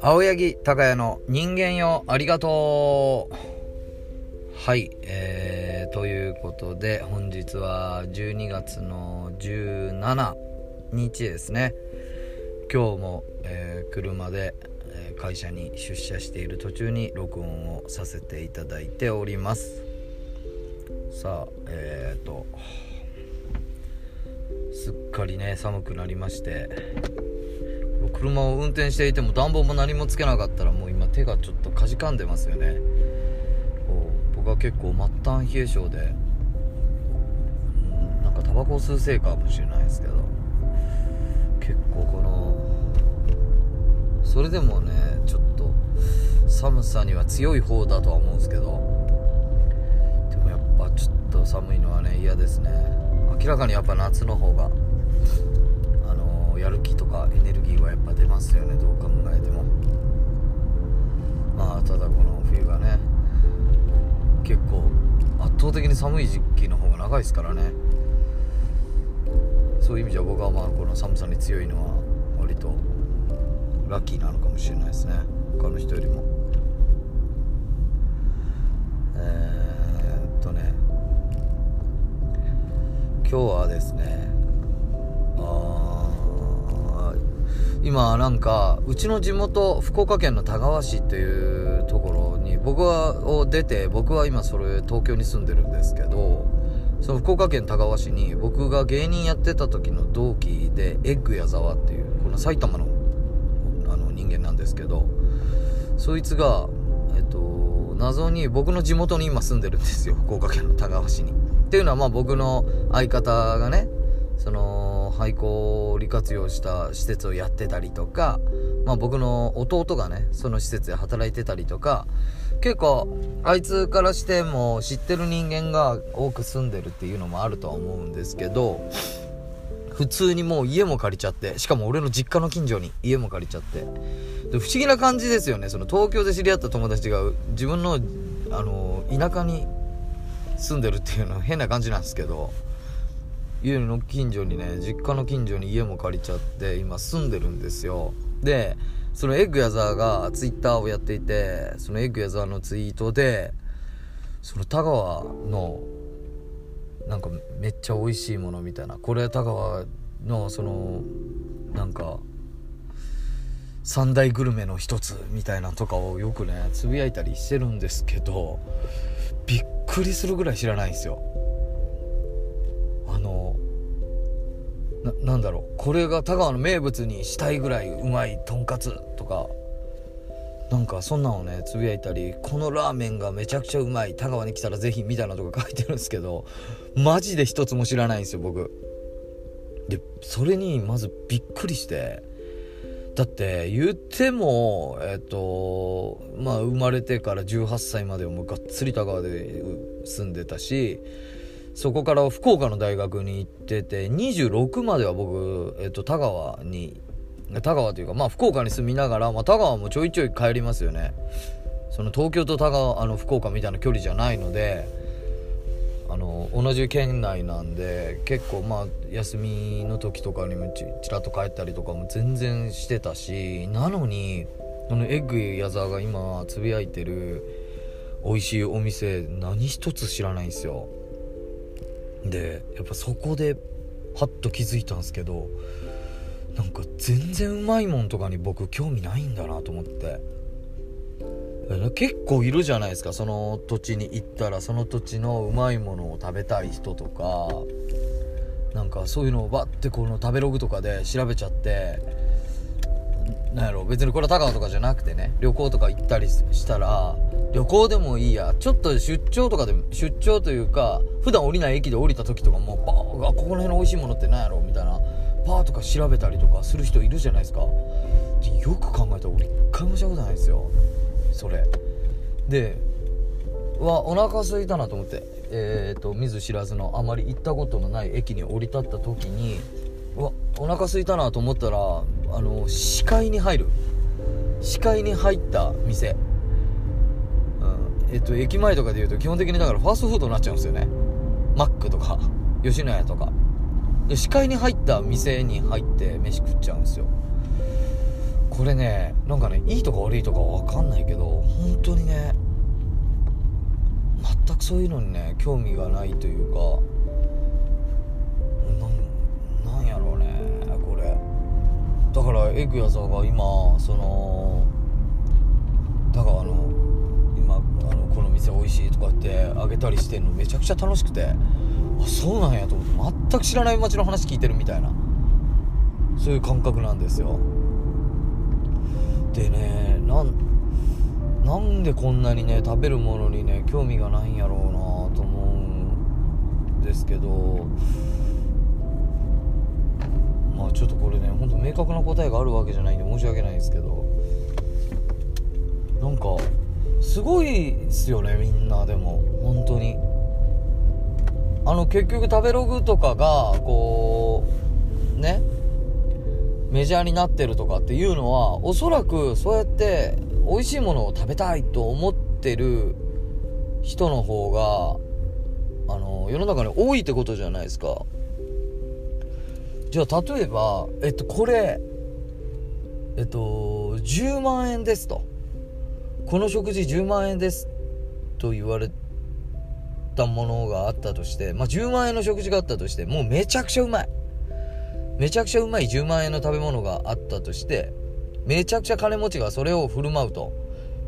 青柳高也の人間よありがとう。はいえー、ということで本日は12月の17日ですね。今日も、えー、車で、え、会社に出社している途中に録音をさせていただいております。さあえっ、ー、とすっかりね寒くなりまして。車を運転していても暖房も何もつけなかったらもう今手がちょっとかじかんでますよね。僕は結構末端冷え性で、うん、なんかタバコを吸うせいかもしれないですけど。結構このそれでもねちょっと寒さには強い方だとは思うんですけど。でもやっぱちょっと寒いのはね嫌ですね。明らかにやっぱ夏の方があのやる気とかエネルギーはやっぱ出ますよね。どう考えても。まあただこの冬がね結構圧倒的に寒い時期の方が長いですからね。そういう意味じゃ僕はまあこの寒さに強いのは割とラッキーなのかもしれないですね。他の人よりも。今日はですね今なんかうちの地元福岡県の田川市っていうところに僕はを出て僕は今それ東京に住んでるんですけどその福岡県田川市に僕が芸人やってた時の同期でエッグ矢沢っていうこの埼玉のあの人間なんですけどそいつがえっと謎に僕の地元に今住んでるんですよ福岡県の田川市に。っていうのはまあ僕の相方がねその廃校を利活用した施設をやってたりとか、まあ、僕の弟がねその施設で働いてたりとか結構あいつからしても知ってる人間が多く住んでるっていうのもあるとは思うんですけど普通にもう家も借りちゃってしかも俺の実家の近所に家も借りちゃって。で不思議な感じですよね。その東京で知り合った友達が自分のあの田舎に住んでるっていうのは変な感じなんですけど家の近所にね実家の近所に家も借りちゃって今住んでるんですよ。でそのエッグ矢沢がツイッターをやっていてそのエッグ矢沢のツイートでその田川のなんかめっちゃ美味しいものみたいなこれ田川のそのなんか三大グルメの一つみたいなとかをよくねつぶやいたりしてるんですけどびっくりするぐらい知らないんですよ。あのななんだろう。これが田川の名物にしたいぐらいうまいとんかつとか。なんかそんなんをねつぶやいたりこのラーメンがめちゃくちゃうまい田川に来たらぜひみたいなとか書いてるんですけどマジで一つも知らないんですよ僕。でそれにまずびっくりして。だって言ってもえっ、とまあ生まれてから18歳までもがっつり田川で住んでたしそこから福岡の大学に行ってて、26までは僕、えっと、田川に、田川というか、まあ福岡に住みながら、まあ田川もちょいちょい帰りますよね。その東京と田川、あの福岡みたいな距離じゃないので、あの、同じ県内なんで、結構まあ休みの時とかにもちちらっと帰ったりとかも全然してたし、なのに、このエッグ矢沢が今つぶやいてる美味しいお店何一つ知らないんですよ。でやっぱそこでハッと気づいたんですけどなんか全然うまいもんとかに僕興味ないんだなと思って結構いるじゃないですか。その土地に行ったらその土地のうまいものを食べたい人とかなんかそういうのをバッてこの食べログとかで調べちゃってなんやろ別にこれは高尾とかじゃなくてね旅行とか行ったりしたら旅行でもいいやちょっと出張とかで出張というか普段降りない駅で降りた時とかもパーここの辺の美味しいものって何やろみたいなパーとか調べたりとかする人いるじゃないですか。よく考えたら俺一回もしたことないですよ。それ。でわお腹空いたなと思って。えっ、ー、と見ず知らずのあまり行ったことのない駅に降り立った時にうわお腹空いたなと思ったらあの視界に入る。視界に入った店。うんえっと駅前とかでいうと基本的にだからファーストフードになっちゃうんですよね。マックとか吉野家とか。で視界に入った店に入って飯食っちゃうんですよ。これねなんかねいいとか悪いとか分かんないけど本当にね全くそういうのにね興味がないというかなんなんやろうねこれ。だからエグヤザが今そのだからあの今あのこの店美味しいとかってあげたりしてんのめちゃくちゃ楽しくてあそうなんやと思って全く知らない街の話聞いてるみたいなそういう感覚なんですよ。でねなんなんでこんなにね食べるものにね興味がないんやろうなと思うんですけどまあちょっとこれねほんと明確な答えがあるわけじゃないんで申し訳ないですけどなんかすごいっすよねみんなでも。本当に。あの結局食べログとかがこうねメジャーになってるとかっていうのはおそらくそうやって美味しいものを食べたいと思ってる人の方があの世の中に多いってことじゃないですか。じゃあ例えばえっとこれえっと10万円ですと。この食事10万円ですと言われたものがあったとしてまあ10万円の食事があったとしてもうめちゃくちゃうまい。めちゃくちゃうまい10万円の食べ物があったとしてめちゃくちゃ金持ちがそれを振る舞うと。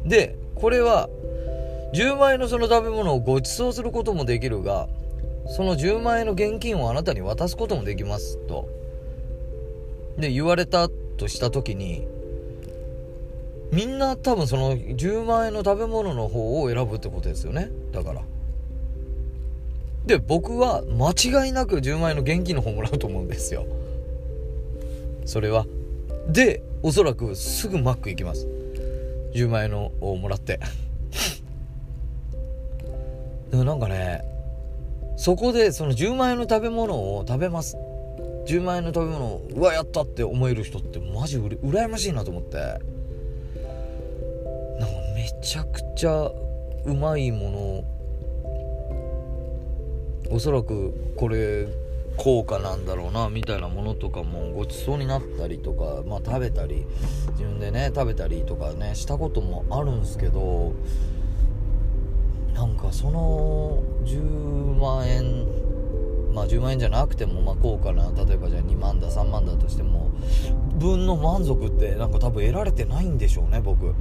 でこれは10万円のその食べ物をご馳走することもできるがその10万円の現金をあなたに渡すこともできますと。で言われたとした時にみんな多分その10万円の食べ物の方を選ぶってことですよね。だから。で僕は間違いなく10万円の現金の方もらうと思うんですよ。それはでおそらくすぐマック行きます。10万円のをもらって。でもなんかねそこでその10万円の食べ物を食べます。10万円の食べ物をうわやったって思える人ってマジうら羨ましいなと思って。なんかめちゃくちゃうまいものおそらくこれ高価なんだろうなみたいなものとかもごちそうになったりとか、まあ、食べたり自分でね食べたりとかねしたこともあるんですけどなんかその10万円まあ10万円じゃなくてもまあ高価な例えばじゃあ2万だ3万だとしても分の満足ってなんか多分得られてないんでしょうね僕。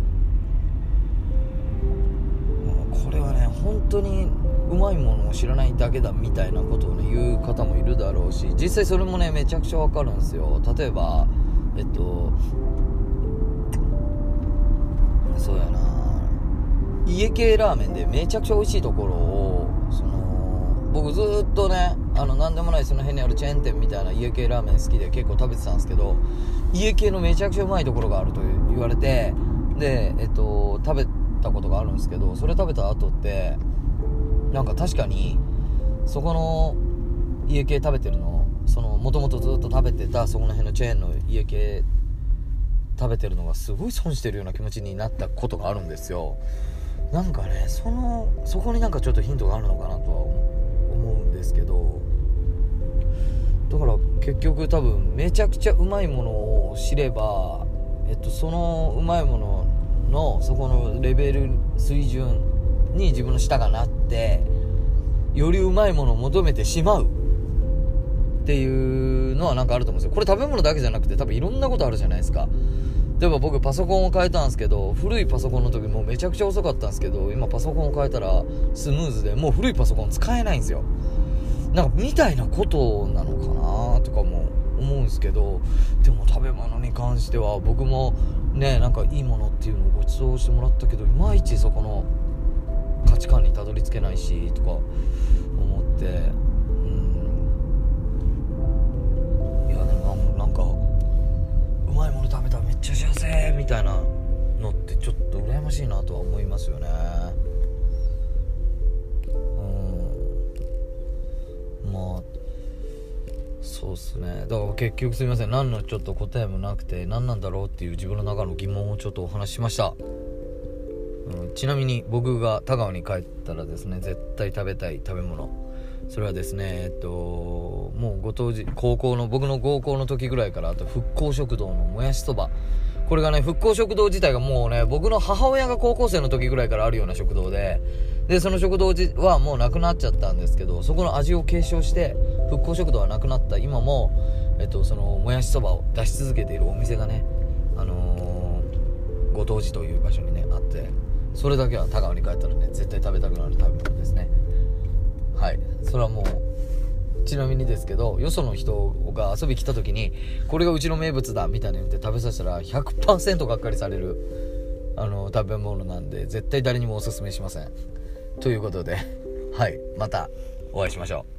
これはね本当にうまいものを知らないだけだみたいなことをね言う方もいるだろうし実際それもねめちゃくちゃわかるんですよ。例えばえっとそうやな。家系ラーメンでめちゃくちゃ美味しいところをその僕ずっとねあの何でもないその辺にあるチェーン店みたいな家系ラーメン好きで結構食べてたんですけど家系のめちゃくちゃうまいところがあると言われてでえっと食べたことがあるんですけどそれ食べた後ってなんか確かにそこの家系食べてるのそのもともとずっと食べてたそこの辺のチェーンの家系食べてるのがすごい損してるような気持ちになったことがあるんですよ。なんかねそのそこになんかちょっとヒントがあるのかなとは思うんですけど。だから結局多分めちゃくちゃうまいものを知ればえっとそのうまいもののそこのレベル水準に自分の舌がなってよりうまいものを求めてしまう。っていうのはなんかあると思うんですよ。これ食べ物だけじゃなくて多分いろんなことあるじゃないですか。例えば僕パソコンを変えたんですけど古いパソコンの時もうめちゃくちゃ遅かったんですけど今パソコンを変えたらスムーズでもう古いパソコン使えないんですよ。なんかみたいなことなのかなとかも思うんですけどでも食べ物に関しては僕もねなんかいいものっていうのをご馳走してもらったけどいまいちそこの価値観にたどり着けないしとか思って。うん。いやでもなんかうまいもの食べたらめっちゃ幸せみたいなのってちょっと羨ましいなとは思いますよね。うん。まあそうっすね。だから結局すみません。何のちょっと答えもなくて何なんだろうっていう自分の中の疑問をちょっとお話ししました。うん、ちなみに僕が田川に帰ったらですね絶対食べたい食べ物。それはですねえっともうご当時高校の僕の高校の時ぐらいからあと復興食堂のもやしそば。これがね復興食堂自体がもうね僕の母親が高校生の時ぐらいからあるような食堂ででその食堂はもうなくなっちゃったんですけどそこの味を継承して復興食堂はなくなった。今も、えっと、そのもやしそばを出し続けているお店がね、あのー、ご当地という場所にねあって。それだけは田川に帰ったらね絶対食べたくなる食べ物ですね。はい。それはもうちなみにですけどよその人が遊び来た時にこれがうちの名物だみたいな言って食べさせたら100%がっかりされるあの食べ物なんで絶対誰にもおすすめしません。ということではい。またお会いしましょう。